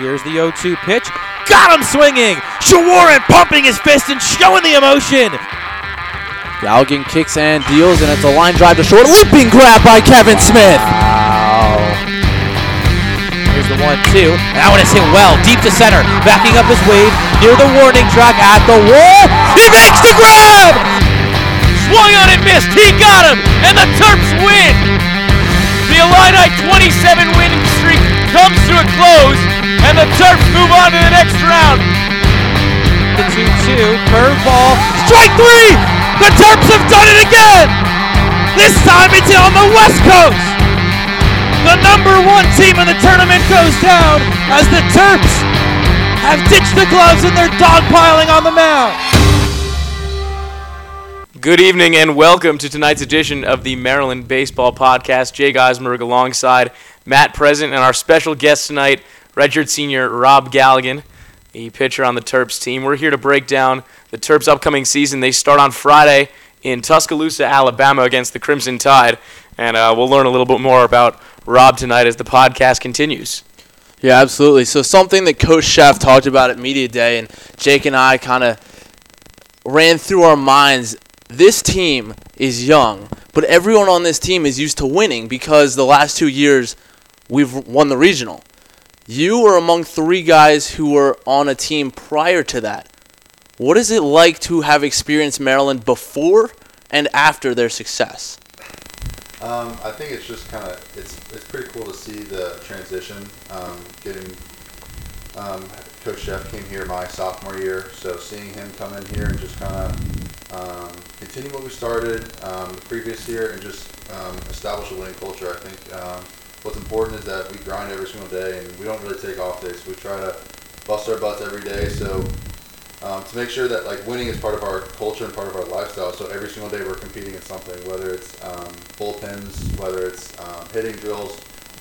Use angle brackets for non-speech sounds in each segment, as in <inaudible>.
Here's the 0-2 pitch. Got him swinging. Shawaryn pumping his fist and showing the emotion. Galligan kicks and deals, and it's a line drive to short. Leaping grab by Kevin Smith. Wow. Here's the one-two. That one is hit well, deep to center. Backing up his wave near the warning track at the wall. He makes the grab. Swung on and missed. He got him, and the Terps win. The Illini 27 winning streak comes to a close, and the Terps move on to the next round. The 2-2, curveball, strike three! The Terps have done it again! This time it's on the West Coast! The number one team in the tournament goes down as the Terps have ditched the gloves and they're dogpiling on the mound. Good evening and welcome to tonight's edition of the Maryland Baseball Podcast. Jake Eisenberg alongside Matt Present and our special guest tonight, redshirt senior Rob Galligan, the pitcher on the Terps team. We're here to break down the Terps' upcoming season. They start on Friday in Tuscaloosa, Alabama against the Crimson Tide, and uh, we'll learn a little bit more about Rob tonight as the podcast continues. Yeah, absolutely. So something that Coach Szefc talked about at media day, and Jake and I kind of ran through our minds. This team is young, but everyone on this team is used to winning because the last two years we've won the regional. You were among three guys who were on a team prior to that. What is it like to have experienced Maryland before and after their success? Um, I think it's just kind of it's it's pretty cool to see the transition. Um, getting um, Coach Szefc came here my sophomore year, so seeing him come in here and just kind of um, continue what we started um, the previous year and just um, establish a winning culture. I think what's important is that we grind every single day and we don't really take off days. We try to bust our butts every day. So um, to make sure that like winning is part of our culture and part of our lifestyle. So every single day we're competing in something, whether it's um, bullpens, whether it's um, hitting drills.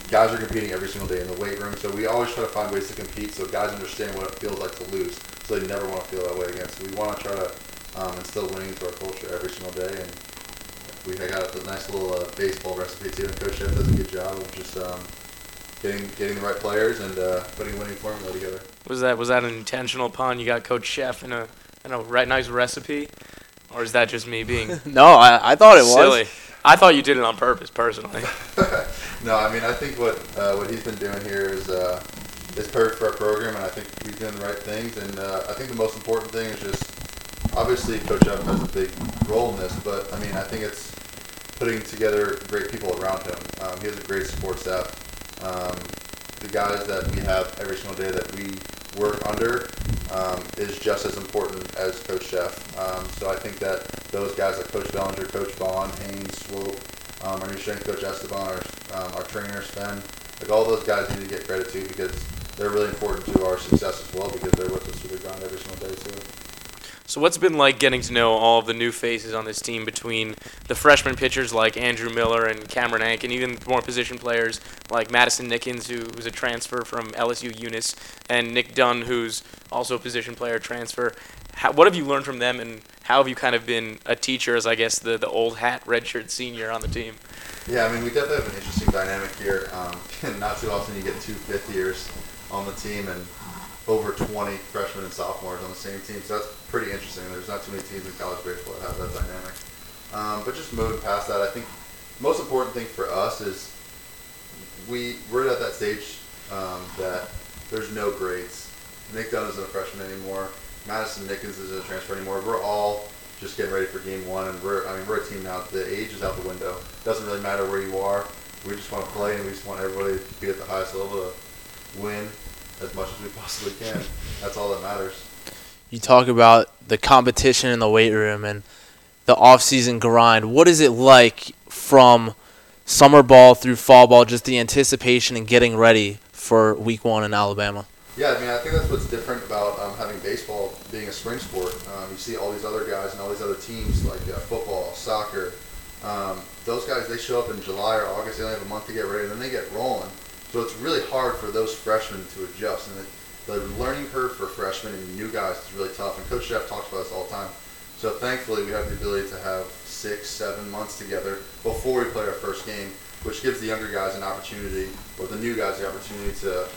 Guys are competing every single day in the weight room. So we always try to find ways to compete so guys understand what it feels like to lose. So they never want to feel that way again. So we want to try to um, instill winning into our culture every single day. And we got a nice little uh, baseball recipe too. And Coach Szefc does a good job of just um, getting getting the right players and uh, putting a winning formula together. Was that was that an intentional pun? You got Coach Szefc in a in a right nice recipe, or is that just me being <laughs> No, I, I thought it was. silly? I thought you did it on purpose, personally. <laughs> no, I mean I think what uh, what he's been doing here is uh, is perfect for our program, and I think he's doing the right things. And uh, I think the most important thing is just obviously Coach Szefc has a big role in this, but I mean I think it's putting together great people around him. Um, he has a great support staff. Um, the guys that we have every single day that we work under um, is just as important as Coach Szefc. Um, so I think that those guys like Coach Belanger, Coach Vaughn, Haynes, Swope, um, our new strength coach Esteban, our, um, our trainer Sven, like all those guys need to get credit to because they're really important to our success as well because they're with us through the ground every single day too. So what's been like getting to know all of the new faces on this team between the freshman pitchers like Andrew Miller and Cameron Ank, and even more position players like Madison Nickens, who, who's a transfer from LSU Eunice, and Nick Dunn, who's also a position player transfer. How, what have you learned from them, and how have you kind of been a teacher as I guess the, the old hat redshirt senior on the team? Yeah, I mean we definitely have an interesting dynamic here. Um, <laughs> not too often you get two fifth years on the team, and over 20 freshmen and sophomores on the same team. So that's pretty interesting. There's not too many teams in college baseball that have that dynamic. Um, but just moving past that, I think the most important thing for us is we we're at that stage um, that there's no grades. Nick Dunn isn't a freshman anymore. Madison Nickens isn't a transfer anymore. We're all just getting ready for game one, and we're I mean we're a team now. The age is out the window. Doesn't really matter where you are. We just want to play, and we just want everybody to be at the highest level to win as much as we possibly can. <laughs> That's all that matters. You talk about the competition in the weight room and the off-season grind. What is it like from summer ball through fall ball, just the anticipation and getting ready for week one in Alabama? Yeah, I mean, I think that's what's different about um, having baseball being a spring sport. Um, you see all these other guys and all these other teams like uh, football, soccer. Um, those guys, they show up in July or August. They only have a month to get ready, and then they get rolling. So it's really hard for those freshmen to adjust. And the, the learning curve for freshmen and new guys is really tough. And Coach Szefc talks about this all the time. So thankfully, we have the ability to have six, seven months together before we play our first game, which gives the younger guys an opportunity, or the new guys the opportunity to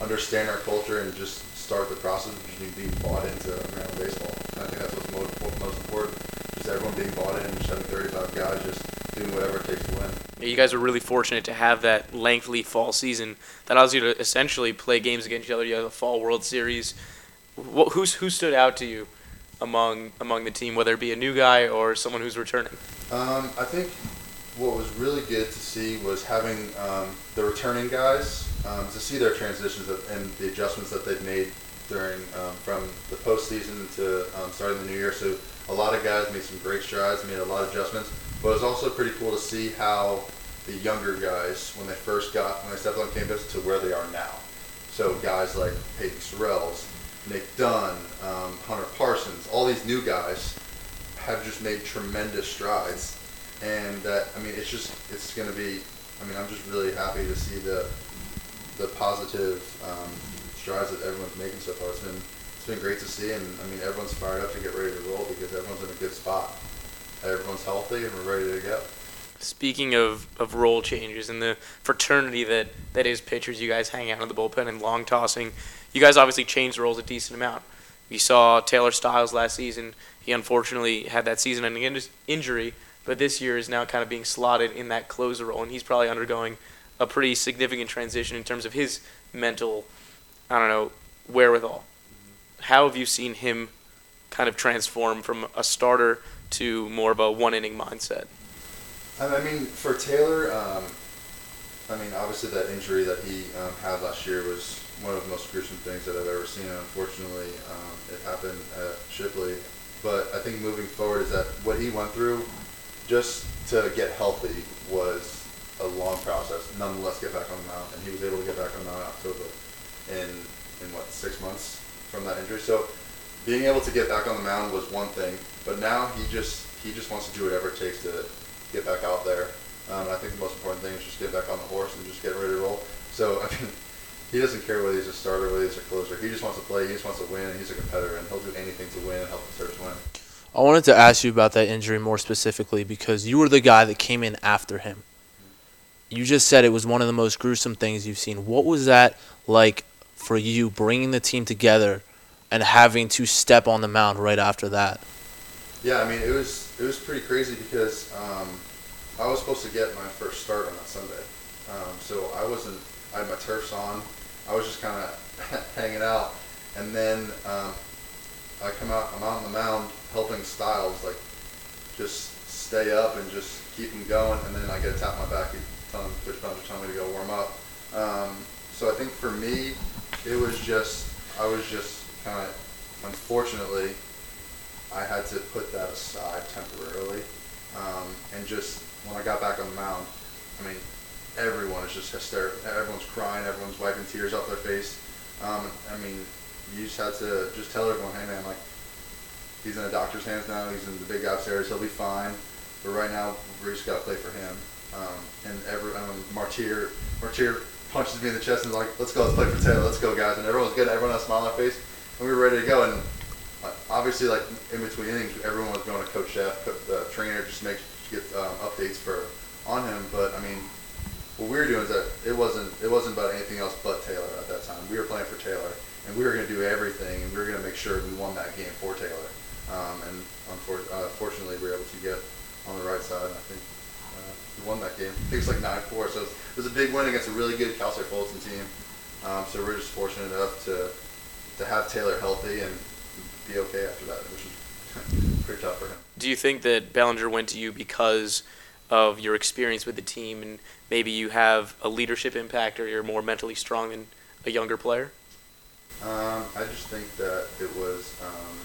understand our culture and just start the process of just being bought into Maryland baseball. And I think that's what's most, most important. Just everyone being bought in just having 35 guys just doing whatever it takes to win. You guys were really fortunate to have that lengthy fall season that allows you to essentially play games against each other. You have a fall World Series. What, who's who stood out to you among among the team, whether it be a new guy or someone who's returning? Um, I think what was really good to see was having um, the returning guys um, to see their transitions of, and the adjustments that they've made during um, from the postseason to um, starting the new year. So a lot of guys made some great strides, made a lot of adjustments. But it was also pretty cool to see how the younger guys, when they first got when they stepped on campus, to where they are now. So guys like Peyton Sorrells, Nick Dunn, um, Hunter Parsons, all these new guys have just made tremendous strides, and that I mean, it's just it's going to be. I mean, I'm just really happy to see the the positive um, strides that everyone's making so far. It's been it's been great to see, and I mean, everyone's fired up to get ready to roll because everyone's in a good spot. Everyone's healthy, and we're ready to go. Speaking of, of role changes and the fraternity that, that is pitchers, you guys hang out in the bullpen and long tossing. You guys obviously changed roles a decent amount. You saw Taylor Stiles last season. He unfortunately had that season-ending in- injury, but this year is now kind of being slotted in that closer role, and he's probably undergoing a pretty significant transition in terms of his mental, I don't know, wherewithal. Mm-hmm. How have you seen him kind of transform from a starter to more of a one-inning mindset? I mean, for Taylor, um, I mean, obviously that injury that he um, had last year was one of the most gruesome things that I've ever seen. And unfortunately, um, it happened at Shipley. But I think moving forward is that what he went through, just to get healthy, was a long process. Nonetheless, get back on the mound, and he was able to get back on the mound in October, in in what six months from that injury. So being able to get back on the mound was one thing, but now he just he just wants to do whatever it takes to get back out there. Um, I think the most important thing is just get back on the horse and just get ready to roll. So <laughs> I mean, he doesn't care whether he's a starter, whether he's a closer. He just wants to play. He just wants to win, he's a competitor, and he'll do anything to win and help the Stars win. I wanted to ask you about that injury more specifically because you were the guy that came in after him. You just said it was one of the most gruesome things you've seen. What was that like for you bringing the team together and having to step on the mound right after that? Yeah, I mean it was it was pretty crazy because um, I was supposed to get my first start on that Sunday, um, so I wasn't. I had my turfs on. I was just kind of <laughs> hanging out, and then um, I come out. I'm out on the mound helping Stiles like just stay up and just keep him going, and then I get a tap on my back. He telling pitch puncher telling me to go warm up. Um, so I think for me, it was just I was just kind of unfortunately I had to put that aside temporarily. Um, and just when I got back on the mound, I mean, everyone is just hysterical. Everyone's crying. Everyone's wiping tears off their face. Um, I mean, you just had to just tell everyone, hey man, like, he's in a doctor's hands now. He's in the big guy upstairs. He'll be fine. But right now, we just got to play for him. Um, and every, mean, Martir, Martir punches me in the chest and is like, let's go, let's play for Taylor, let's go, guys. And everyone's good. Everyone had a smile on their face. We were ready to go. And obviously, like in between innings, everyone was going to Coach Szefc, the trainer, just make get um, updates for on him. But I mean, what we were doing is that it wasn't it wasn't about anything else but Taylor at that time. We were playing for Taylor, and we were going to do everything, and we were going to make sure we won that game for Taylor. Um, and unfortunately, uh, we were able to get on the right side. And I think uh, we won that game. I think it's like nine four. So it was a big win against a really good Cal State Fullerton team. Um, so we're just fortunate enough to to have Taylor healthy and be okay after that, which was <laughs> pretty tough for him. Do you think that Belanger went to you because of your experience with the team and maybe you have a leadership impact or you're more mentally strong than a younger player? Um, I just think that it was, um,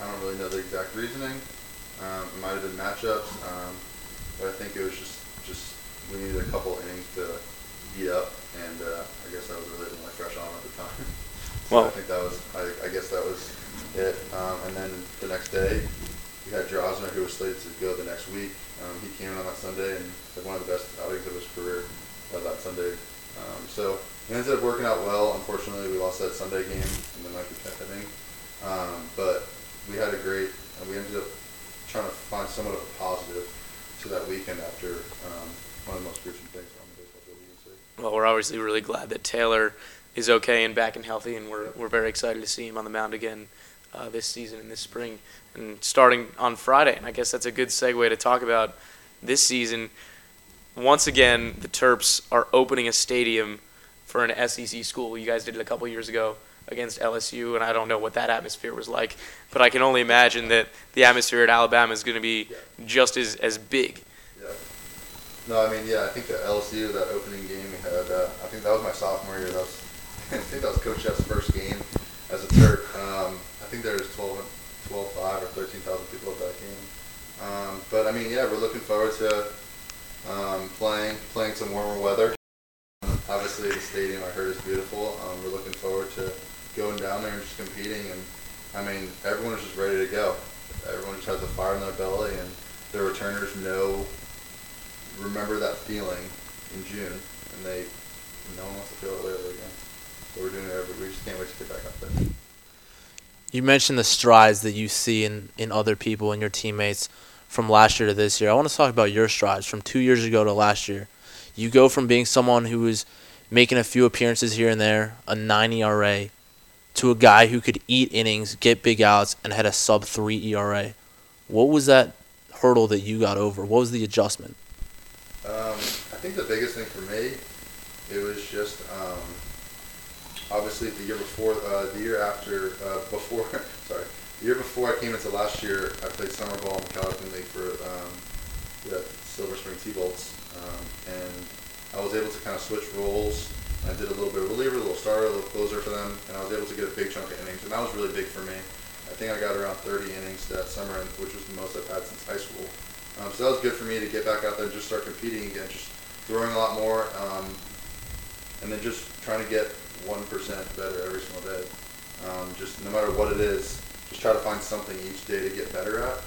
I don't really know the exact reasoning. Um, it might have been matchups, um, but I think it was just, just we needed a couple innings to beat up, and uh, I guess I was really fresh on at the time. <laughs> Well- I think that was, I, I guess that was it. Um, and then the next day, we had Drossner, who was slated to go the next week. Um, he came in on that Sunday and had one of the best outings of his career uh, that Sunday. Um, so it ended up working out well. Unfortunately, we lost that Sunday game in the ninth or tenth inning. Um, but we had a great, and we ended up trying to find somewhat of a positive to that weekend after um, one of the most gruesome things on the baseball field you can see. Well, we're obviously really glad that Taylor is okay and back and healthy, and we're we're very excited to see him on the mound again uh, this season and this spring, and starting on Friday. And I guess that's a good segue to talk about this season. Once again, the Terps are opening a stadium for an SEC school. You guys did it a couple years ago against LSU, and I don't know what that atmosphere was like, but I can only imagine that the atmosphere at Alabama is going to be just as, as big. Yeah. No, I mean, yeah, I think the LSU, that opening game we had, uh, I think that was my sophomore year. That was, I think that was Coach Szefc's first game as a Terp. Um, I think there was 12, 12 5 or 13,000 people at that game. Um, but I mean, yeah, we're looking forward to um, playing playing some warmer weather. Obviously, the stadium I heard is beautiful. Um, we're looking forward to going down there and just competing. And I mean, everyone is just ready to go. Everyone just has a fire in their belly, and the returners know, remember that feeling in June, and they, no one wants to feel it ever again. So we're doing it every. We just can't wait to get back up there. You mentioned the strides that you see in, in other people and your teammates from last year to this year. I want to talk about your strides from two years ago to last year. You go from being someone who was making a few appearances here and there, a 9 ERA, to a guy who could eat innings, get big outs, and had a sub 3 ERA. What was that hurdle that you got over? What was the adjustment? Um, I think the biggest thing for me, it was just obviously the year before, uh, the year after, uh, before, <laughs> sorry, the year before I came into last year, I played summer ball in the California League for um, the Silver Spring T-Bolts, um, and I was able to kind of switch roles. I did a little bit of reliever, a little starter, a little closer for them, and I was able to get a big chunk of innings, and that was really big for me. I think I got around 30 innings that summer, which was the most I've had since high school. Um, so that was good for me to get back out there and just start competing again, just throwing a lot more, um, and then just trying to get one percent better every single day. Um, just no matter what it is, just try to find something each day to get better at.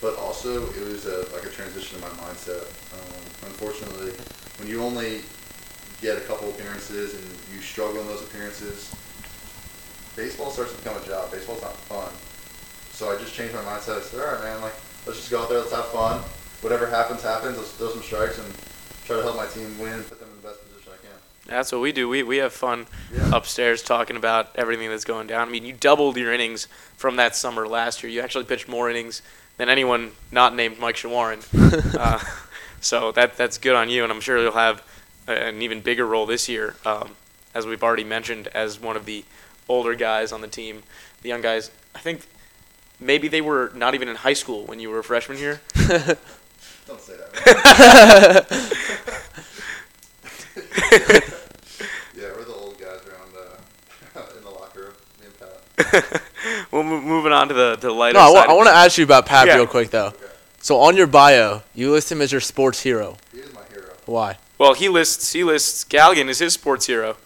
But also, it was a, like a transition in my mindset. Um, unfortunately, when you only get a couple appearances and you struggle in those appearances, baseball starts to become a job. Baseball's not fun. So I just changed my mindset. I said, all right, man, like let's just go out there, let's have fun. Whatever happens, happens. Let's throw some strikes and try to help my team win put them in the best position I can. That's what we do. We, we have fun Yeah. upstairs talking about everything that's going down. I mean, you doubled your innings from that summer last year. You actually pitched more innings than anyone not named Mike Shawaryn. <laughs> uh, so that that's good on you, and I'm sure you'll have a, an even bigger role this year, um, as we've already mentioned, as one of the older guys on the team. The young guys, I think maybe they were not even in high school when you were a freshman here. <laughs> Don't say that. <laughs> Man. yeah, we're the old guys around uh, in the locker room. Me and Pat. <laughs> well, mo- moving on to the the lighter No, I, side. wa- I want to ask you about Pat Yeah. real quick, though. So on your bio, you list him as your sports hero. He is my hero. Why? Well, he lists he lists Galligan as his sports hero.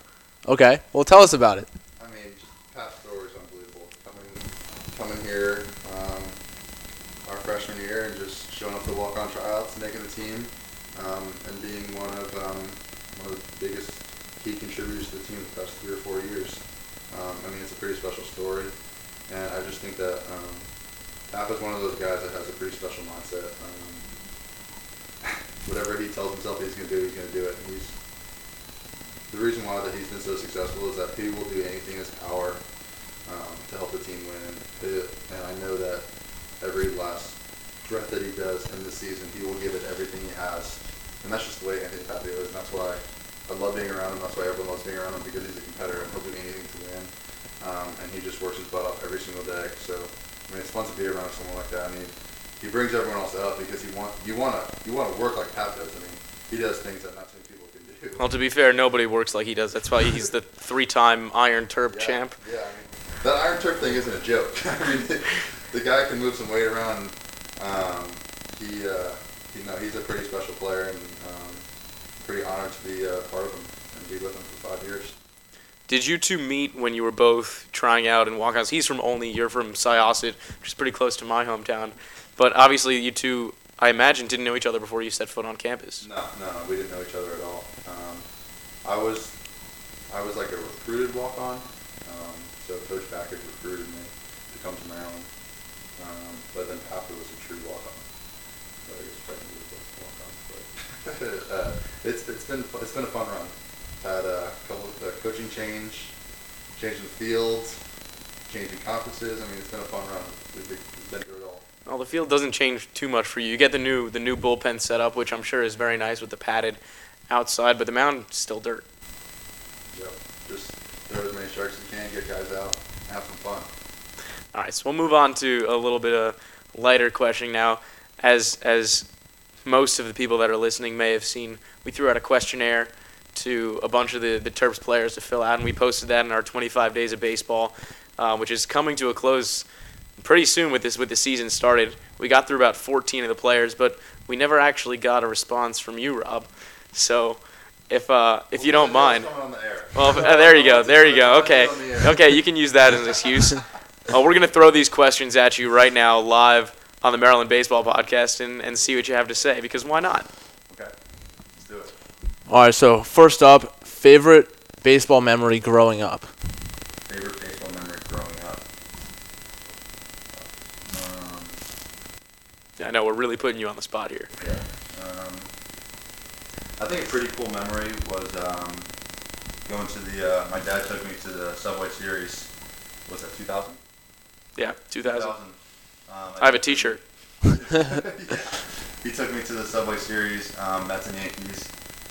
Okay, well, tell us about it. I mean, just Pat's story is unbelievable. Coming, coming here, um, our freshman year, and just showing up to walk-on tryouts, making the team, um, and being one of um, one of the biggest key contributors to the team the past three or four years. Um, I mean, it's a pretty special story, and I just think that um, Pap is one of those guys that has a pretty special mindset. Um, <laughs> whatever he tells himself he's going to do, he's going to do it. And he's the reason why that he's been so successful is that he will do anything in his power um, to help the team win. And, I know that every last breath that he does in the season, he will give it everything he has. And that's just the way Anthony Papio is. And that's why I love being around him. That's why everyone loves being around him because he's a competitor and he'll do anything to win. Um, and he just works his butt off every single day. So I mean, it's fun to be around someone like that. I mean, he brings everyone else up because he want you want to you want to work like Pat does. I mean, he does things that not too many people can do. Well, to be fair, nobody works like he does. That's why he's the <laughs> three-time Iron Terp Yeah, champ. Yeah, I mean, that Iron Terp thing isn't a joke. <laughs> I mean, the, the guy can move some weight around. Um, he, uh, you know, he's a pretty special player, and um, pretty honored to be uh, part of them and be with them for five years. Did you two meet when you were both trying out and walkouts? He's from Olney, you're from Syosset, which is pretty close to my hometown. But obviously, you two, I imagine, didn't know each other before you set foot on campus. No, no, we didn't know each other at all. Um, I was, I was like a recruited walk-on. Um, so Coach Bakich recruited me to come to Maryland. Um, but then Papio was a true walk-on. Uh, it's it's been it's been a fun run. had a couple of coaching change, changing the fields, changing conferences. I mean, it's been a fun run. We've been, we've been through it all. Well, the field doesn't change too much for you. You get the new the new bullpen setup, which I'm sure is very nice with the padded outside, but the mound's still dirt. Yep. Just throw as many strikes as you can, get guys out, have some fun. All right, so we'll move on to a little bit of lighter questioning now. As as most of the people that are listening may have seen, we threw out a questionnaire to a bunch of the, the Terps players to fill out, and we posted that in our 25 Days of Baseball, uh, which is coming to a close pretty soon with this with the season started. We got through about 14 of the players, but we never actually got a response from you, Rob. So if uh, if you don't mind. Coming on the air. Well, uh, there you go. There you go. Okay. Okay, you can use that as an excuse. We're going to throw these questions at you right now live on the Maryland Baseball Podcast and, and see what you have to say because why not? Okay. Let's do it. All right. So first up, favorite baseball memory growing up. Favorite baseball memory growing up. Um, I know we're really putting you on the spot here. yeah. Um, I think a pretty cool memory was um, going to the. Uh, my dad took me to the Subway Series. Was that 2000? Yeah, 2000. Um, I have a T-shirt. <laughs> he took me to the Subway Series. Um, Mets and Yankees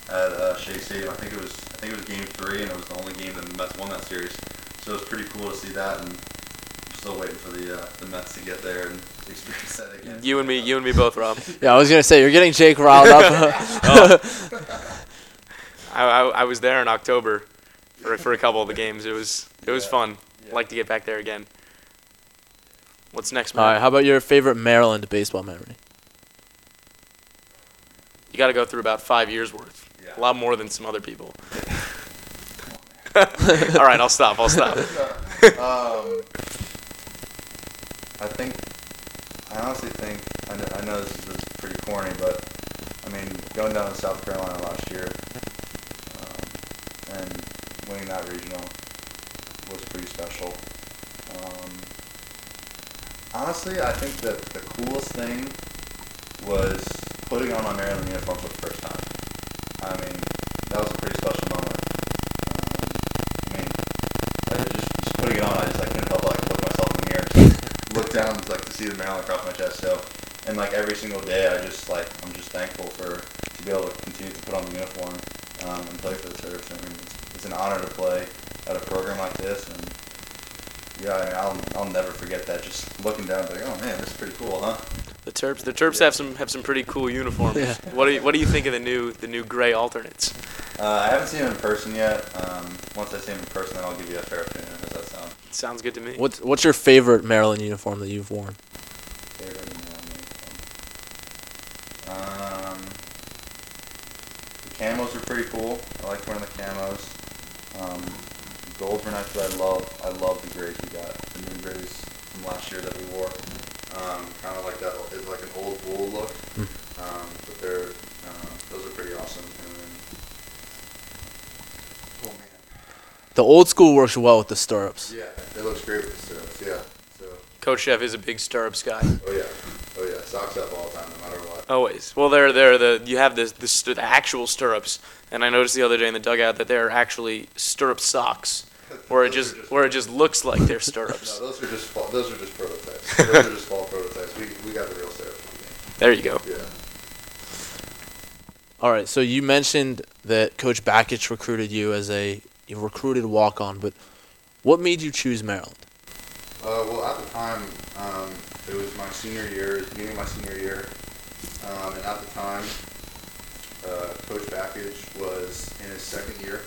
at uh, Shea Stadium. I think it was I think it was Game Three, and it was the only game that the Mets won that series. So it was pretty cool to see that, and I'm still waiting for the uh, the Mets to get there and <laughs> experience that again. You and me, you and me both, Rob. <laughs> Yeah, I was gonna say you're getting Jake riled up. I, I, I was there in October for, for a couple of the games. It was it was Yeah. fun. Yeah. Like to get back there again. What's next, All man? right. How about your favorite Maryland baseball memory? You got to go through about five years worth. Yeah. A lot more than some other people. <laughs> All right, I'll stop. I'll stop. um, I think, I honestly think, I know, I know this is, this is pretty corny, but I mean, going down to South Carolina last year um, and winning that regional was pretty special. Um, honestly, I think that the coolest thing was putting on my Maryland uniform for the first time. I mean, that was a pretty special moment. Um, I mean, I just, just putting it on, I just I couldn't help but like look myself in the mirror, look down like to see the Maryland across my chest. So, and like every single day, I just like I'm just thankful for to be able to continue to put on the uniform um, and play for the Terps. I mean, it's, it's an honor to play at a program like this, and yeah, I mean, I'll I'll never forget that. Just looking down, like, oh man, this is pretty cool, huh? The Terps, the Terps have some have some pretty cool uniforms. Yeah. What do you what do you think of the new the new gray alternates? Uh, I haven't seen them in person yet. Um, once I see them in person, then I'll give you a fair opinion. How does that sound? Sounds good to me. What's What's your favorite Maryland uniform that you've worn? Favorite Maryland Um, the camos are pretty cool. I like wearing the camos. Um, golds were nice, but I love I love the grays we got. The new grays from last year that we wore. Um, kind of like that. It's like an old wool look. Um, but they're um, those are pretty awesome. And then, oh man. The old school works well with the stirrups. Yeah, it looks great with the stirrups. Yeah. So. Coach Szefc is a big stirrups guy. Oh yeah. Oh yeah. Socks up all the time, no matter what. Always. Well, they're they're the you have this the, the actual stirrups, and I noticed the other day in the dugout that they're actually stirrup socks, where it Those just where it just looks like they're <laughs> No, stirrups. those are just fall, those are just prototypes. those are just fall prototypes. We, we got the real stirrups There you go. Yeah. All right. So you mentioned that Coach Bakich recruited you as a you recruited walk on, but what made you choose Maryland? Uh, well, at the time, um, it was my senior year, it was beginning of my senior year, um, and at the time, uh, Coach Bakich was in his second year,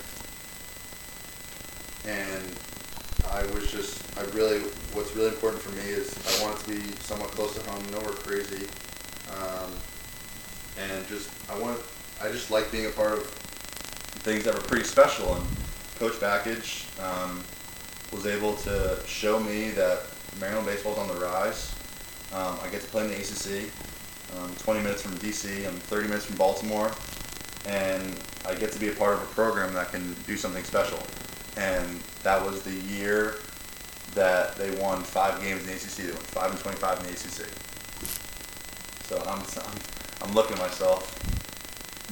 and I was just, I really, what's really important for me is I wanted to be somewhat close to home, nowhere crazy, um, and just, I want, I just like being a part of things that were pretty special, and Coach Bakich, um, was able to show me that Maryland baseball's on the rise. Um, I get to play in the ACC, um, 20 minutes from DC, I'm 30 minutes from Baltimore, and I get to be a part of a program that can do something special. And that was the year that they won five games in the ACC. They won five and 25 in the ACC. So I'm, I'm, I'm looking at myself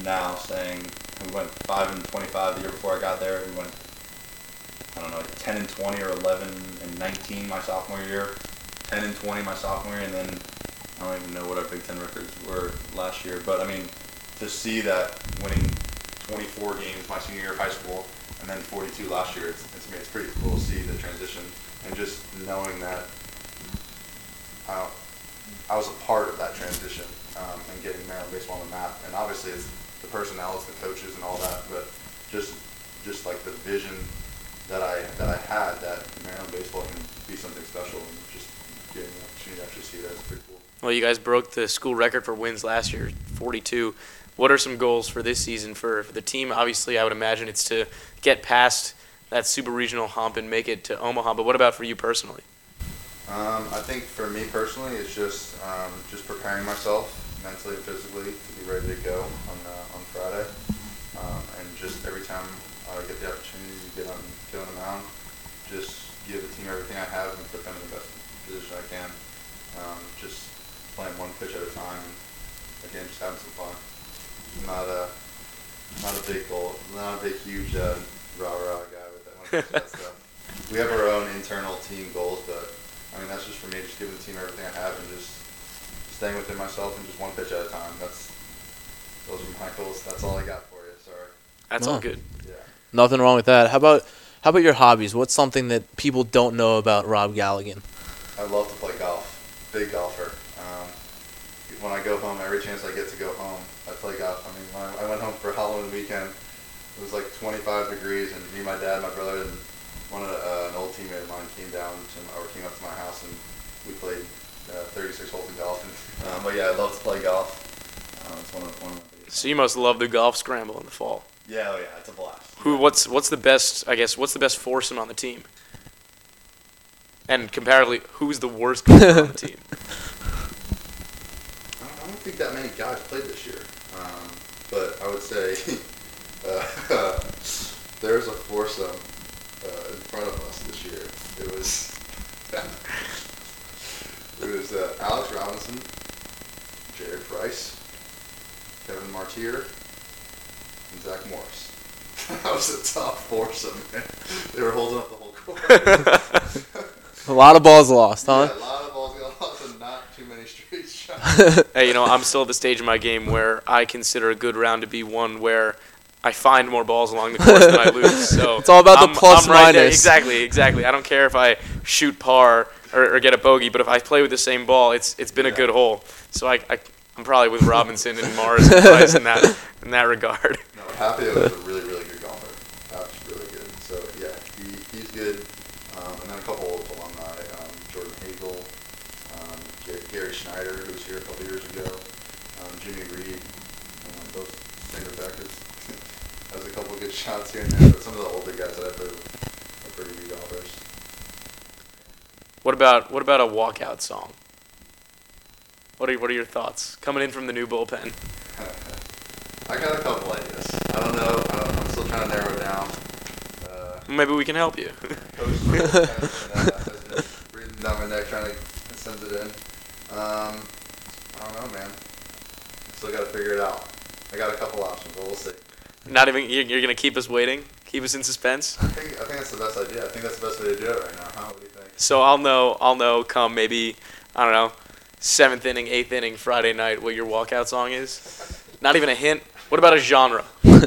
now saying, we went five and twenty-five the year before I got there. We went, I don't know, ten and twenty or eleven and nineteen my sophomore year, ten and twenty my sophomore year, and then I don't even know what our Big Ten records were last year. But I mean, to see that winning 24 games my senior year of high school and then 42 last year, it's, it's, it's pretty cool to see the transition and just knowing that I, I was a part of that transition um, and getting Maryland baseball on the map. And obviously, it's the personnel, it's the coaches, and all that. But just just like the vision that I that I had that Maryland baseball can be something special, and just getting the opportunity to actually see that is pretty cool. Well, you guys broke the school record for wins last year, 42. What are some goals for this season for, for the team? Obviously, I would imagine it's to get past that super regional hump and make it to Omaha. But what about for you personally? Um, I think for me personally, it's just um, just preparing myself mentally and physically to be ready to go on uh, on Friday, um, and just every time I get the opportunity to get on get on the mound, just give the team everything I have and put them in the best position I can. Um, playing one pitch at a time, and again, just having some fun. Not a not a big goal, not a big huge uh, rah rah guy with that, one, that stuff. <laughs> We have our own internal team goals, but I mean, that's just for me, just giving the team everything I have and just staying within myself and just one pitch at a time. That's those are my goals. That's all I got for you. Sorry. That's No. all good. Yeah. Nothing wrong with that. How about how about your hobbies? What's something that people don't know about Rob Galligan? I love to play golf. Big golfer. Um, when I go home, every chance I get to go home, I play golf. I mean, when I went home for Halloween weekend. It was like 25 degrees, and me, my dad, my brother, and one of the, uh, an old teammate of mine came down to my, or came up to my house, and we played uh, 36 holes of golf. And, um, <laughs> but yeah, I love to play golf. Um, it's one of, one of my. So you must love the golf scramble in the fall. Yeah, oh yeah, it's a blast. Who? What's what's the best? I guess what's the best foursome on the team? And comparatively, who's the worst golfer on the <laughs> team? I don't, I don't think that many guys played this year, um, but I would say <laughs> uh, <laughs> there's a foursome uh, in front of us this year. It was <laughs> it was uh, Alex Robinson, Jared Price, Kevin Martir, and Zach Morris. that was a tough foursome. Man. They were holding up the whole court. A lot of balls lost, huh? Yeah, a lot of balls got lost and not too many straight shots. <laughs> hey, you know, I'm still at the stage in my game where I consider a good round to be one where I find more balls along the course than I lose. <laughs> So It's all about the I'm, plus I'm right there. minus. Exactly, exactly. I don't care if I shoot par or, or get a bogey, but if I play with the same ball, it's it's been a good hole. So I, I I'm probably with <laughs> Robinson and Mars and Price in that in that regard. No, Papio is a really, really good golfer. That's really good. So yeah, he, he's good. Um, and then a couple of alumni, um, Jordan Hagel, um, Gary, Gary Schneider, who was here a couple years ago, um, Jimmy Reed, um, both singer backers. has a couple good shots here and there, but some of the older guys that I played are pretty good golfers. What about what about a walkout song? What are what are your thoughts coming in from the new bullpen? <laughs> I got a couple ideas. I don't know. I don't, know. I'm still trying to narrow it down. Uh, Maybe we can help you. <laughs> Coach kind of, has been breathing down my neck trying to send it in. Um, I don't know, man. Still got to figure it out. I got a couple options, but we'll see. Not even you're, you're gonna keep us waiting, keep us in suspense. I think I think that's the best idea. I think that's the best way to do it right now. Huh? What do you think? So I'll know I'll know come maybe I don't know seventh inning, eighth inning, Friday night what your walkout song is. Not even a hint. What about a genre? Uh,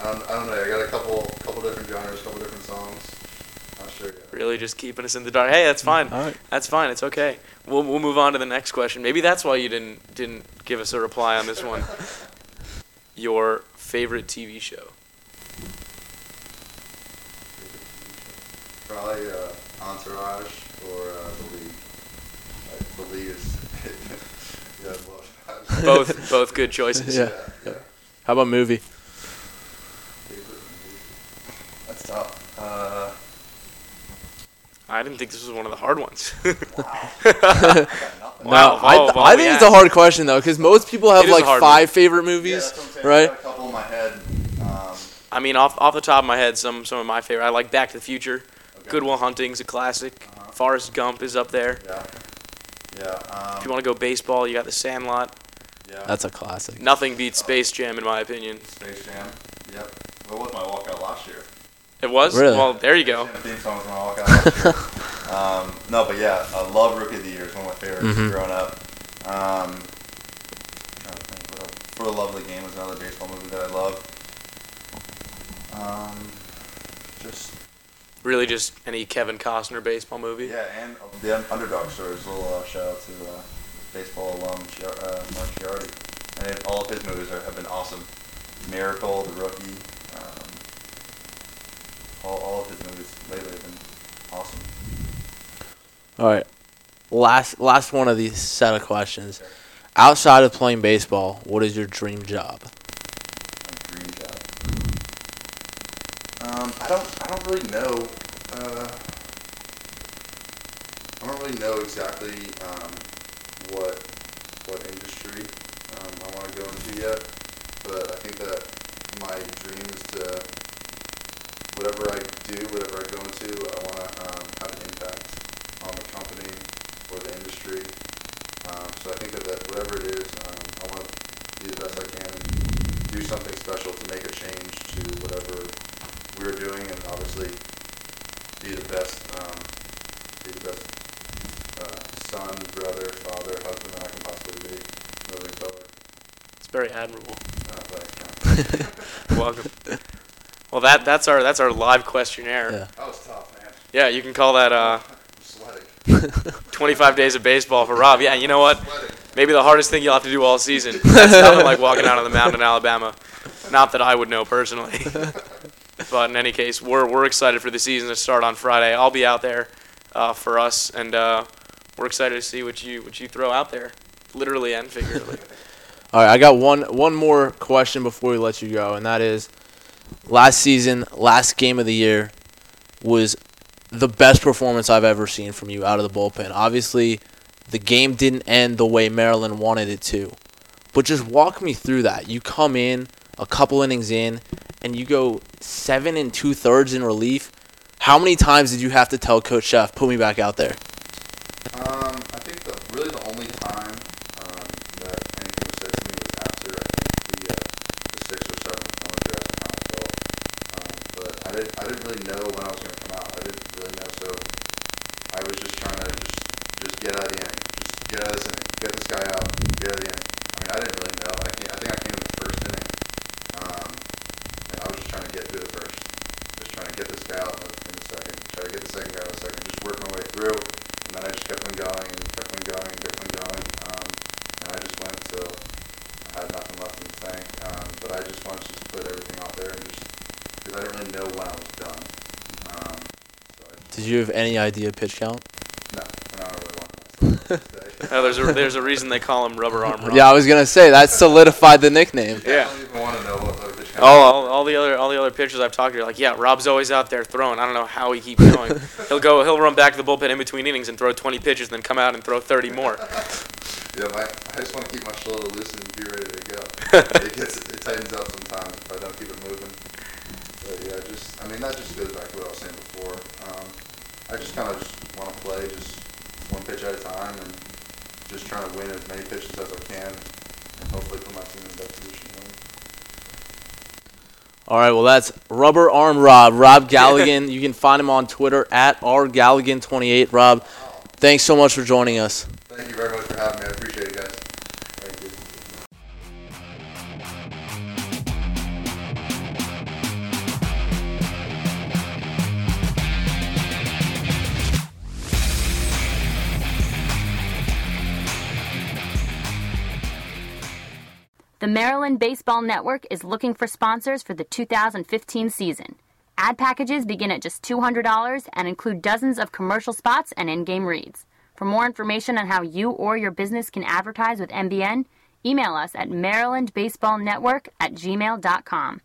I don't, I don't know. I got a couple couple different genres, couple different songs. Not sure yet. Really, just keeping us in the dark. Hey, that's fine. All right. That's fine. It's okay. We'll we'll move on to the next question. Maybe that's why you didn't didn't give us a reply on this one. <laughs> Your favorite TV show? Probably uh, Entourage or uh, The League. Like, the League is. <laughs> yeah, I love. Both both good choices. Yeah. yeah. How about movie? Favorite movie? That's tough. Uh, I didn't think this was one of the hard ones. <laughs> I got nothing. Wow. No, I, Oh, I well, think it's yeah. a hard question though, because most people have It is a like hard five favorite movies, that's what I'm right? got a couple in my head. Um, I mean, off off the top of my head, some some of my favorite. I like Back to the Future. okay. Good Will Hunting's a classic. Uh-huh. Forrest Gump is up there. Yeah. Yeah. Um, If you want to go baseball, you got The Sandlot. yeah. That's a classic. Nothing beats Space Jam in my opinion. Space Jam. Yep. What was my walkout last year? It was. Really? Well, there you go. The theme song was my walkout last year. um, no, but yeah, I love Rookie of the Year. It's one of my favorites Mhm. growing up. Um, trying to think what else. For the Love of the Game was another baseball movie that I love. Um, just Really, just any Kevin Costner baseball movie. yeah, and the Underdog Stories. A little uh, shout out to uh, baseball alum Chiar- uh, Mark Ciardi. And all of his movies are, have been awesome. Miracle, The Rookie. Um, all, all of his movies lately have been awesome. All right. Last last one of these set of questions. Outside of playing baseball, what is your dream job? Dream job. Um, I don't. I don't really know. Uh, I don't really know exactly um, what what industry um, I want to go into yet. But I think that my dream is to whatever I do, whatever I go into, I want to um, have an impact on the company or the industry. Um, so I think that, that whatever it is, um, I want to be the best I can and do something special to make a change to whatever we're doing, and obviously be the best, um, be the best uh, son, brother, father, husband that I can possibly be moving forward. It's very admirable. Uh, but, <laughs> yeah. Welcome. well, that that's our that's our live questionnaire. Yeah. Yeah, That was tough, man. Yeah, you can call that uh, I'm sweating. <laughs> 25 days of baseball for Rob. Yeah, you know what? Maybe the hardest thing you'll have to do all season. That's <laughs> nothing like walking out on the mound in Alabama. Not that I would know personally. <laughs> but in any case, we're, we're excited for the season to start on Friday. I'll be out there uh, for us, and uh, we're excited to see what you what you throw out there, literally and figuratively. All right, I got one one more question before we let you go, and that is, last season, last game of the year, was the best performance I've ever seen from you out of the bullpen. Obviously, the game didn't end the way Maryland wanted it to, but just walk me through that. You come in a couple innings in, and you go seven and two thirds in relief. How many times did you have to tell Coach Szefc, put me back out there? Um, I think the really the only time um, that anything was said to me was after I think the uh, the sixth or seventh Columbus Draft Conference ball. Um, but I didn't I didn't really know when I was going to come out. I didn't really know, so I was just trying to just just get out of the inning, just get out of this inning, get this guy out, get out of the inning. I mean, I didn't really know. I came, I think I came in the first inning, um, and I was just trying to get through the first, just trying to get this guy out in the, in the second, try to get the second guy out in the second, just work my way through. And then I just kept on going and kept on going and kept on going. Um, and I just went until I had nothing left in the tank. Um, but I just wanted to just put everything out there and just because I didn't really know when I was done. Um, so I, Did you have any idea pitch count? no, and I don't really want to stay. <laughs> Oh, there's a there's a reason they call him Rubber Arm Rob. Yeah, I was gonna say that solidified the nickname. Yeah. I don't even want to know what other pitch count. All, all, all the other all the other pitchers I've talked to are like, yeah, Rob's always out there throwing. I don't know how he keeps going. <laughs> he'll go, he'll run back to the bullpen in between innings and throw 20 pitches, then come out and throw 30 more. <laughs> Yeah, my, I just want to keep my shoulder loose and be ready to go. It gets it tightens up sometimes if I don't keep it moving. But yeah, just I mean that just goes back to what I was saying before. Um, I just kind of just want to play just one pitch at a time and just trying to win as many pitches as I can and hopefully put my team in the best position to win. All right, well that's Rubber Arm Rob, Rob <laughs> Galligan. you can find him on Twitter at rgalligan28. Rob, thanks so much for joining us. Thank you very much for having me. The Maryland Baseball Network is looking for sponsors for the 2015 season. Ad packages begin at just $200 and include dozens of commercial spots and in game reads. For more information on how you or your business can advertise with MBN, email us at marylandbaseballnetwork at gmail.com.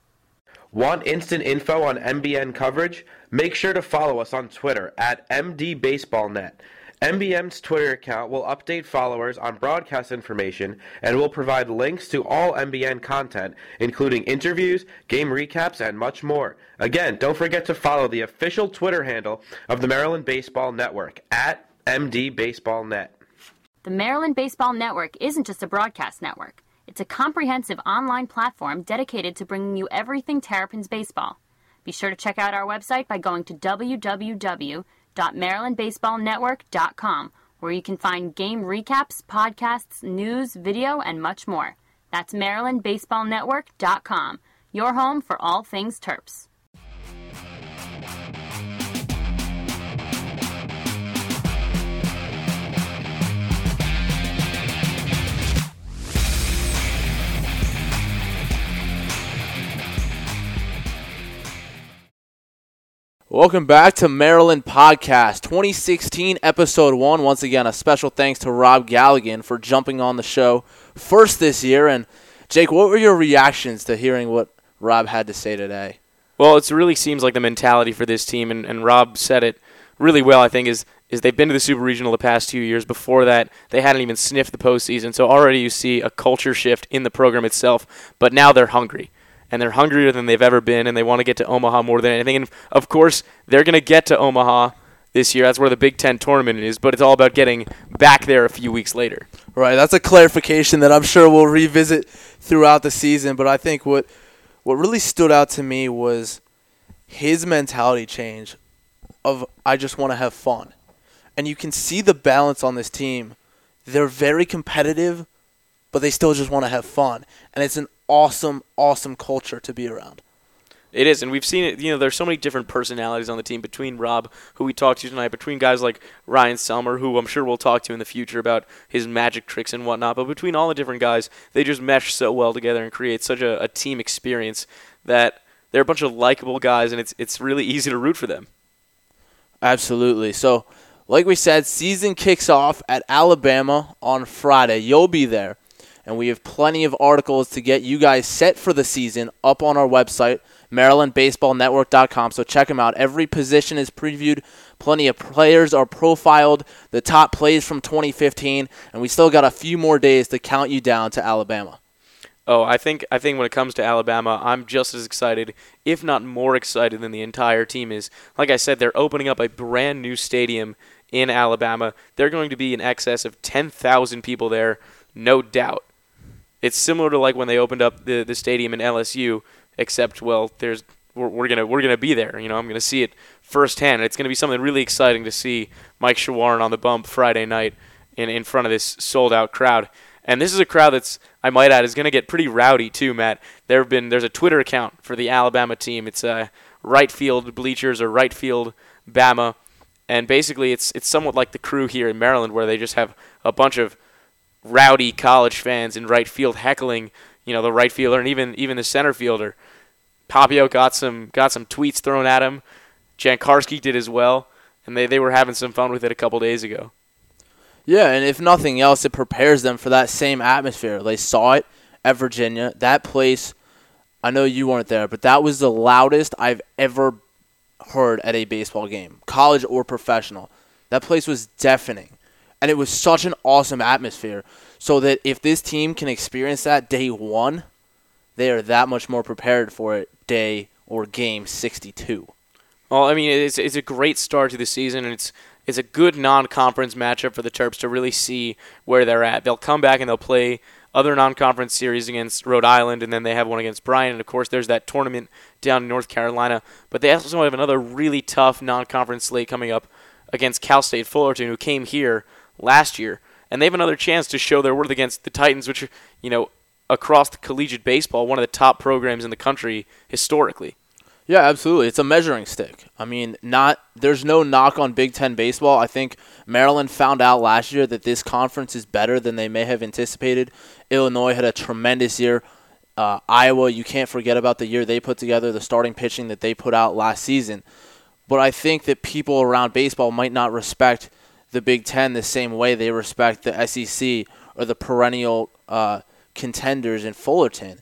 Want instant info on MBN coverage? Make sure to follow us on Twitter at MDBaseballNet. MBN's Twitter account will update followers on broadcast information and will provide links to all MBN content, including interviews, game recaps, and much more. Again, don't forget to follow the official Twitter handle of the Maryland Baseball Network at MDBaseballNet. The Maryland Baseball Network isn't just a broadcast network. It's a comprehensive online platform dedicated to bringing you everything Terrapins baseball. Be sure to check out our website by going to www.marylandbaseballnetwork.com, where you can find game recaps, podcasts, news, video, and much more. That's marylandbaseballnetwork.com, your home for all things Terps. Welcome back to Maryland Podcast 2016, Episode 1. Once again, a special thanks to Rob Galligan for jumping on the show first this year. And, Jake, what were your reactions to hearing what Rob had to say today? Well, it really seems like the mentality for this team, and, and Rob said it really well, I think, is is they've been to the Super Regional the past two years. Before that, they hadn't even sniffed the postseason. So already you see a culture shift in the program itself, but now they're hungry and they're hungrier than they've ever been, and they want to get to Omaha more than anything. And of course, they're going to get to Omaha this year. That's where the Big Ten tournament is, but it's all about getting back there a few weeks later. Right, that's a clarification that I'm sure we'll revisit throughout the season. But I think what what really stood out to me was his mentality change of I just want to have fun. And you can see the balance on this team. They're very competitive, but they still just want to have fun. And it's an awesome, awesome culture to be around. It is, and we've seen it. You know, there's so many different personalities on the team between Rob, who we talked to tonight, between guys like Ryan Selmer, who I'm sure we'll talk to in the future about his magic tricks and whatnot. But between all the different guys, they just mesh so well together and create such a, a team experience that they're a bunch of likable guys, and it's it's really easy to root for them. Absolutely. So, like we said, season kicks off at Alabama on Friday. You'll be there and we have plenty of articles to get you guys set for the season up on our website, MarylandBaseballNetwork.com. So check them out. Every position is previewed. Plenty of players are profiled. The top plays from 2015, and we still got a few more days to count you down to Alabama. Oh, I think I think when it comes to Alabama, I'm just as excited, if not more excited than the entire team is. Like I said, they're opening up a brand new stadium in Alabama. They're going to be in excess of 10,000 people there, no doubt. It's similar to like when they opened up the the stadium in LSU, except well, there's we're, we're gonna we're gonna be there. You know, I'm gonna see it firsthand. It's gonna be something really exciting to see Mike Shawaryn on the bump Friday night in in front of this sold out crowd. And this is a crowd that's I might add is gonna get pretty rowdy too, Matt. There have been there's a Twitter account for the Alabama team. It's uh, right field bleachers or right field Bama, and basically it's it's somewhat like the crew here in Maryland where they just have a bunch of rowdy college fans in right field heckling, you know, the right fielder and even even the center fielder. Papio got some got some tweets thrown at him. Jancarski did as well, and they, they were having some fun with it a couple days ago. Yeah, and if nothing else, it prepares them for that same atmosphere. They saw it at Virginia. That place, I know you weren't there, but that was the loudest I've ever heard at a baseball game, college or professional. That place was deafening and it was such an awesome atmosphere. So that if this team can experience that day one, they are that much more prepared for it day or game 62. Well, I mean, it's it's a great start to the season, and it's it's a good non-conference matchup for the Terps to really see where they're at. They'll come back and they'll play other non-conference series against Rhode Island, and then they have one against Bryant, and of course there's that tournament down in North Carolina. But they also have another really tough non-conference slate coming up against Cal State Fullerton, who came here last year, and they have another chance to show their worth against the Titans, which are, you know, across the collegiate baseball, one of the top programs in the country historically. Yeah, absolutely. It's a measuring stick. I mean, not there's no knock on Big Ten baseball. I think Maryland found out last year that this conference is better than they may have anticipated. Illinois had a tremendous year. Uh, Iowa, you can't forget about the year they put together, the starting pitching that they put out last season. But I think that people around baseball might not respect the Big Ten the same way they respect the SEC or the perennial uh, contenders in Fullerton.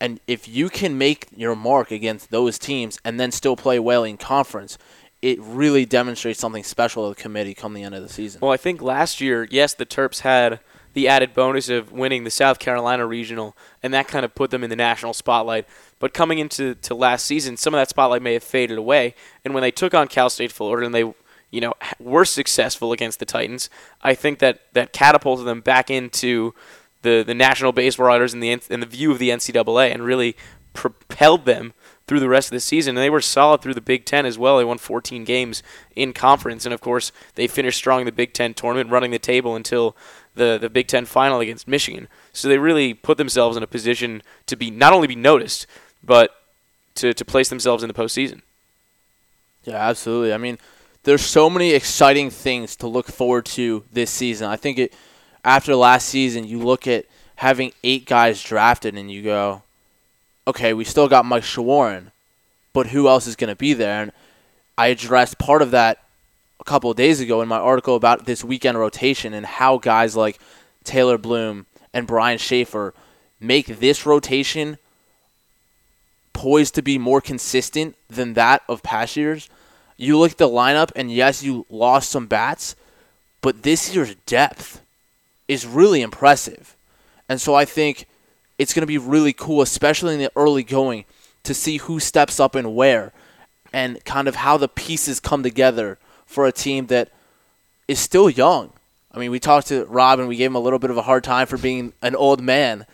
And if you can make your mark against those teams and then still play well in conference, it really demonstrates something special to the committee come the end of the season. Well, I think last year, yes, the Terps had the added bonus of winning the South Carolina regional, and that kind of put them in the national spotlight. But coming into to last season, some of that spotlight may have faded away. And when they took on Cal State Fullerton, they you know, were successful against the Titans, I think that that catapulted them back into the the national baseball writers and the and the view of the NCAA and really propelled them through the rest of the season. And they were solid through the Big Ten as well. They won 14 games in conference, and of course they finished strong in the Big Ten tournament, running the table until the the Big Ten final against Michigan. So they really put themselves in a position to be not only be noticed, but to, to place themselves in the postseason. Yeah, absolutely. I mean, there's so many exciting things to look forward to this season. I think it after last season, you look at having eight guys drafted and you go, okay, we still got Mike Shawaryn, but who else is going to be there? And I addressed part of that a couple of days ago in my article about this weekend rotation and how guys like Taylor Bloom and Brian Shaffer make this rotation poised to be more consistent than that of past years. You look at the lineup, and yes, you lost some bats, but this year's depth is really impressive. And so I think it's going to be really cool, especially in the early going, to see who steps up and where and kind of how the pieces come together for a team that is still young. I mean, we talked to Rob and we gave him a little bit of a hard time for being an old man.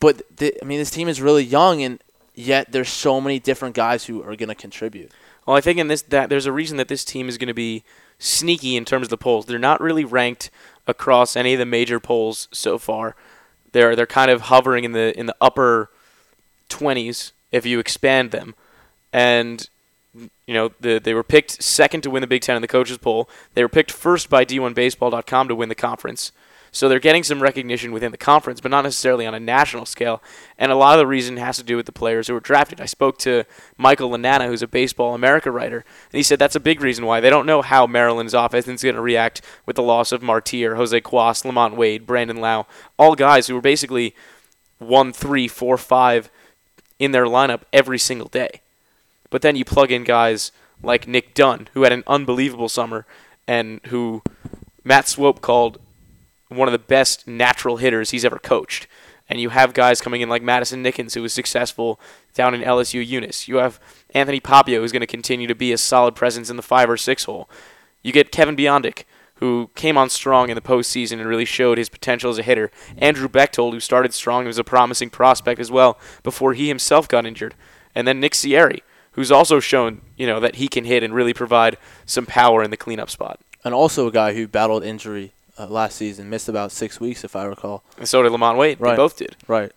But, the, I mean, this team is really young, and yet there's so many different guys who are going to contribute. Well, I think in this that there's a reason that this team is going to be sneaky in terms of the polls. They're not really ranked across any of the major polls so far. They're they're kind of hovering in the in the upper 20s if you expand them. And you know, the, they were picked second to win the Big Ten in the coaches poll. They were picked first by D1Baseball.com to win the conference. So they're getting some recognition within the conference, but not necessarily on a national scale. And a lot of the reason has to do with the players who were drafted. I spoke to Michael Lananna, who's a Baseball America writer, and he said that's a big reason why. They don't know how Maryland's offense is going to react with the loss of Martir, Jose Cuas, LaMonte Wade, Brandon Lowe, all guys who were basically one, three, four, five in their lineup every single day. But then you plug in guys like Nick Dunn, who had an unbelievable summer and who Matt Swope called one of the best natural hitters he's ever coached. And you have guys coming in like Madison Nickens, who was successful down in LSU Eunice. You have Anthony Papio, who's going to continue to be a solid presence in the five or six hole. You get Kevin Biondic, who came on strong in the postseason and really showed his potential as a hitter. Andrew Bechtold, who started strong and was a promising prospect as well before he himself got injured. And then Nick Cieri, who's also shown, you know, that he can hit and really provide some power in the cleanup spot. And also a guy who battled injury uh, last season, missed about six weeks, if I recall. And so did LaMonte Wade. Right. They both did. Right.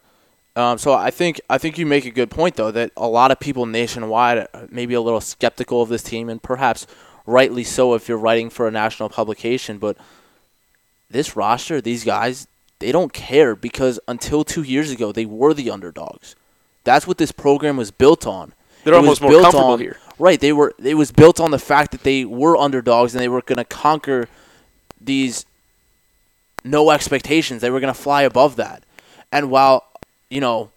Um, so I think I think you make a good point though that a lot of people nationwide are maybe a little skeptical of this team, and perhaps rightly so if you're writing for a national publication. But this roster, these guys, they don't care because until two years ago they were the underdogs. That's what this program was built on. They're It almost more comfortable on- here. Right. They were. It was built on the fact that they were underdogs and they were going to conquer these no expectations. They were going to fly above that. And while you know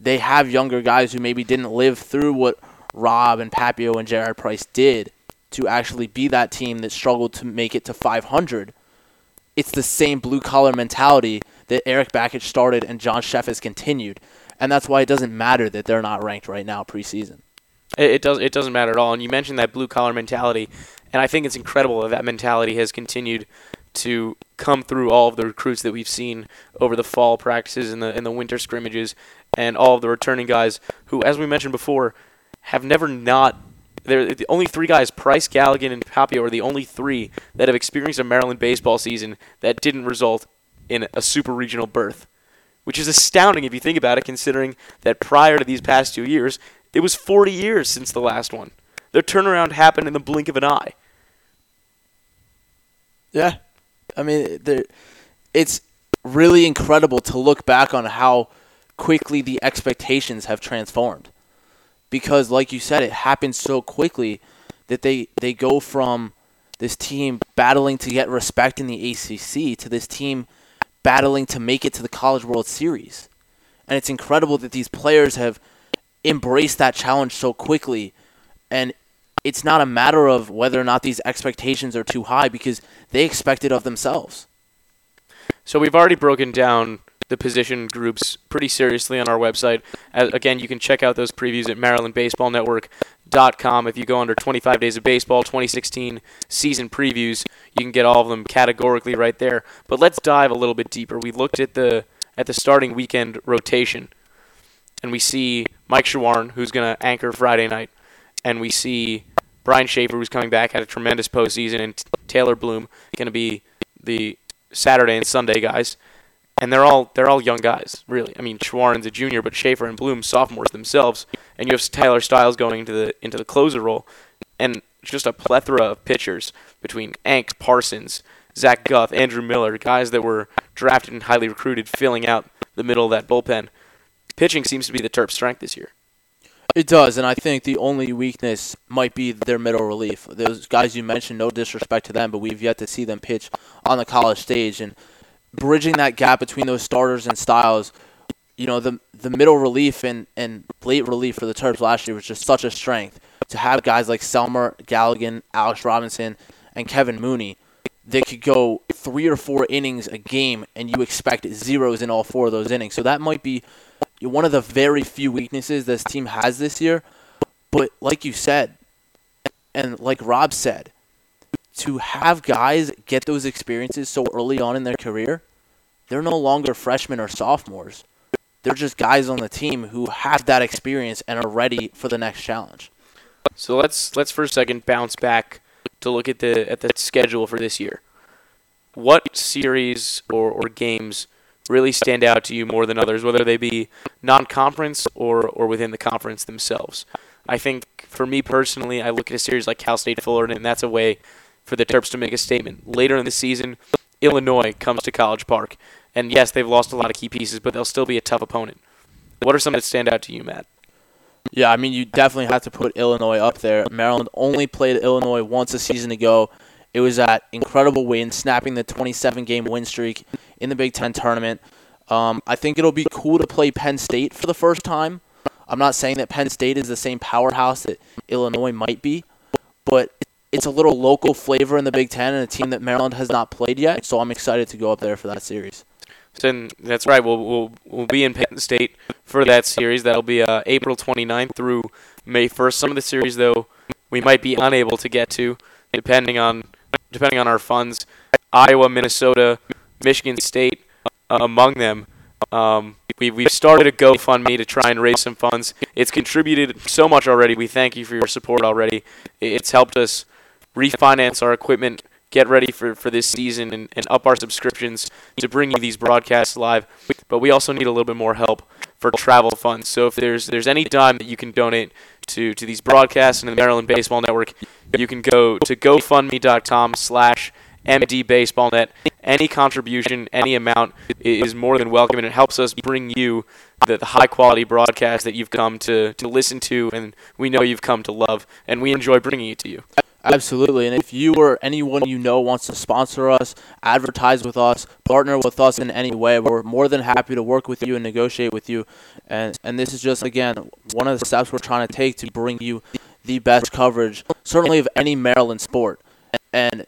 they have younger guys who maybe didn't live through what Rob and Papio and Jared Price did to actually be that team that struggled to make it to 500, it's the same blue collar mentality that Erik Bakich started and John Szefc has continued. And that's why it doesn't matter that they're not ranked right now preseason. It, it does. It doesn't matter at all. And you mentioned that blue collar mentality, and I think it's incredible that that mentality has continued to come through all of the recruits that we've seen over the fall practices and the and the winter scrimmages, and all of the returning guys who, as we mentioned before, have never not. They're the only three guys, Price, Galligan, and Papio, are the only three that have experienced a Maryland baseball season that didn't result in a super regional berth, which is astounding if you think about it, considering that prior to these past two years, it was 40 years since the last one. Their turnaround happened in the blink of an eye. Yeah, I mean, it's really incredible to look back on how quickly the expectations have transformed. Because, like you said, it happened so quickly that they they go from this team battling to get respect in the ACC to this team battling to make it to the College World Series, and it's incredible that these players have embraced that challenge so quickly, and it's not a matter of whether or not these expectations are too high because they expect it of themselves. So we've already broken down the position groups pretty seriously on our website. As, again, you can check out those previews at MarylandBaseballNetwork.com. If you go under 25 Days of Baseball 2016 season previews, you can get all of them categorically right there. But let's dive a little bit deeper. We looked at the at the starting weekend rotation, and we see Mike Shawaryn, who's going to anchor Friday night, and we see Brian Shaffer, who's coming back, had a tremendous postseason, and Taylor Bloom going to be the Saturday and Sunday guys, and they're all they're all young guys, really. I mean, Shawaryn's a junior, but Shaffer and Bloom sophomores themselves, and you have Tyler Stiles going into the into the closer role, and just a plethora of pitchers between Ank, Parsons, Zach Guth, Andrew Miller, guys that were drafted and highly recruited, filling out the middle of that bullpen. Pitching seems to be the Terps' strength this year. It does, and I think the only weakness might be their middle relief. Those guys you mentioned, no disrespect to them, but we've yet to see them pitch on the college stage, and bridging that gap between those starters and Stiles. You know, the the middle relief and, and late relief for the Terps last year was just such a strength. To have guys like Selmer, Galligan, Alex Robinson, and Kevin Mooney that could go three or four innings a game, and you expect zeros in all four of those innings. So that might be one of the very few weaknesses this team has this year. But like you said, and like Rob said, to have guys get those experiences so early on in their career, they're no longer freshmen or sophomores. They're just guys on the team who have that experience and are ready for the next challenge. So let's let's for a second bounce back to look at the at the schedule for this year. What series or, or games really stand out to you more than others, whether they be non-conference or, or within the conference themselves? I think for me personally, I look at a series like Cal State Fullerton, and that's a way for the Terps to make a statement. Later in the season, Illinois comes to College Park, and yes, they've lost a lot of key pieces, but they'll still be a tough opponent. What are some that stand out to you, Matt? Yeah, I mean, you definitely have to put Illinois up there. Maryland only played Illinois once a season ago. It was that incredible win, snapping the 27 game win streak in the Big Ten tournament. Um, I think it'll be cool to play Penn State for the first time. I'm not saying that Penn State is the same powerhouse that Illinois might be, but it's a little local flavor in the Big Ten and a team that Maryland has not played yet. So I'm excited to go up there for that series. So that's right. We'll, we'll, we'll be in Penn State for that series. That'll be uh, April 29th through May 1st. Some of the series, though, we might be unable to get to, depending on depending on our funds. Iowa, Minnesota, Michigan State, uh, among them. Um, we, we've started a GoFundMe to try and raise some funds. It's contributed so much already. We thank you for your support already. It's helped us refinance our equipment, get ready for, for this season, and, and up our subscriptions to bring you these broadcasts live. But we also need a little bit more help for travel funds. So if there's there's any dime that you can donate to, to these broadcasts and the Maryland Baseball Network, you can go to GoFundMe.com slash MDBaseballNet. Any contribution, any amount is more than welcome, and it helps us bring you the, the high quality broadcast that you've come to, to listen to, and we know you've come to love, and we enjoy bringing it to you. Absolutely. And if you or anyone you know wants to sponsor us, advertise with us, partner with us in any way, we're more than happy to work with you and negotiate with you. And and this is just again one of the steps we're trying to take to bring you the best coverage, certainly of any Maryland sport. And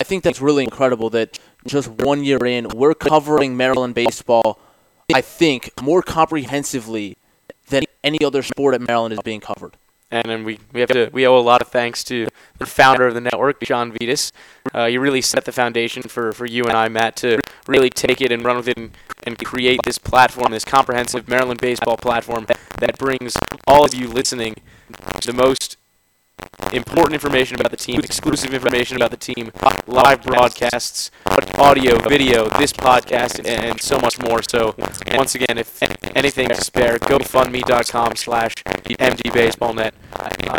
I think that's really incredible that just one year in, we're covering Maryland baseball, I think, more comprehensively than any other sport at Maryland is being covered. And then we, we have to we owe a lot of thanks to the founder of the network, John Vitas. Uh, you really set the foundation for, for you and I, Matt, to really take it and run with it and, and create this platform, this comprehensive Maryland baseball platform that brings all of you listening the most important information about the team, exclusive information about the team, live broadcasts, audio, video, this podcast, and so much more. So, once again, if anything to spare, GoFundMe.com slash MDBaseballNet.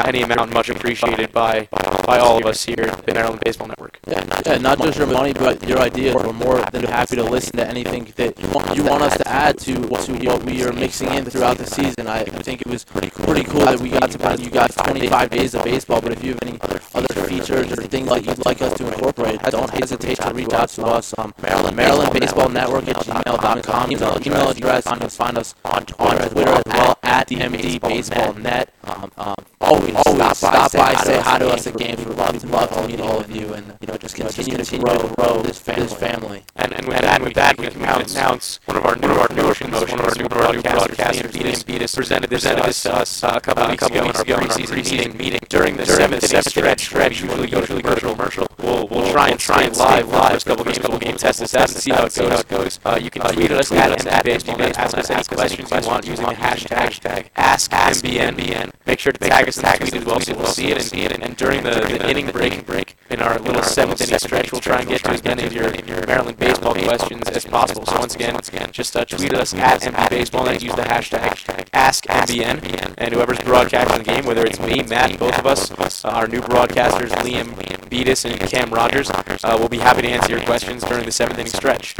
Any amount much appreciated by by all of us here at the Maryland Baseball Network. Yeah, yeah, not just your money, but your ideas. We're more than happy to listen to anything that you want, us to add to, to what we are mixing in throughout the season. I think it was pretty cool, that we got to you guys 25 days of baseball, but if you have any other features or things that you'd like us to incorporate, don't hesitate to reach out to us. Um, Maryland, Maryland Baseball Network at gmail.com. Email, email address. You can find us on Twitter as well at the MD Baseball Net. Um, um, always, always stop by, say hi to us at games. We'd love to love to meet all of you, and you know just continue, to grow, grow this family. And, and with that, with that, we can announce one of our new promotions, one of our new broadcasters, Beatus, presented this to us uh, a couple weeks ago in our preseason meeting. During the seventh inning stretch, stretch, usually go to commercial, commercial. We'll we'll try and try and live live couple games, couple games, test this out and see how it goes. Uh, you can tweet us at at baseball, ask us any questions you want using the hashtag AskMBN. Make sure to tag us in the tweet as well, so we'll see it. And, see it. and during the, inning break, break in our little seventh inning stretch, we'll try and get to as many of your Maryland baseball questions as possible. So once again, just uh, tweet us at MB Baseball and use the hashtag AskMBN. And whoever's broadcasting the game, whether it's me, Matt, both of us, uh, our new broadcasters, Liam Beatus and Cam Rogers, uh, will be happy to answer your questions during the seventh inning stretch.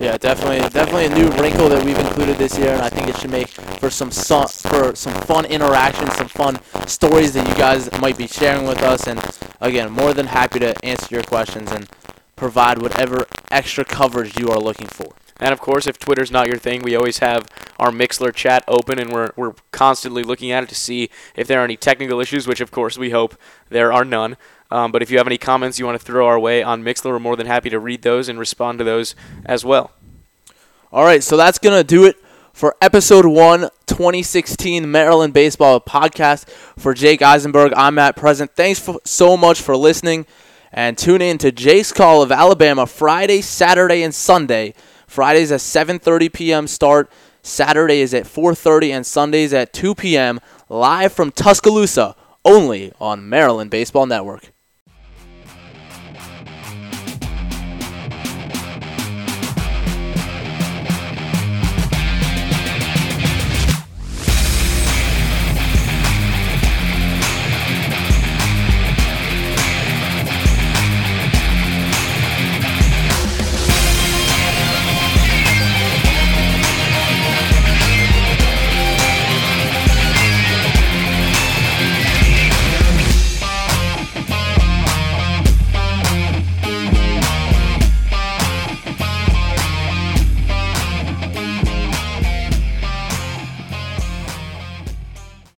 Yeah, definitely, definitely a new wrinkle that we've included this year, and I think it should make for some su- for some fun interactions, some fun stories that you guys might be sharing with us. And again, more than happy to answer your questions and provide whatever extra coverage you are looking for. And of course, if Twitter's not your thing, we always have our Mixlr chat open, and we're we're constantly looking at it to see if there are any technical issues, which of course we hope there are none. Um, but if you have any comments you want to throw our way on Mixlr, we're more than happy to read those and respond to those as well. All right, so that's going to do it for episode one, 2016 Maryland Baseball Podcast. For Jake Eisenberg, I'm Matt Present. Thanks for, so much for listening, and tune in to Jake's Call of Alabama Friday, Saturday, and Sunday. Fridays at 7:30 p.m. start. Saturday is at 4:30, and Sundays at 2 p.m. live from Tuscaloosa, only on Maryland Baseball Network.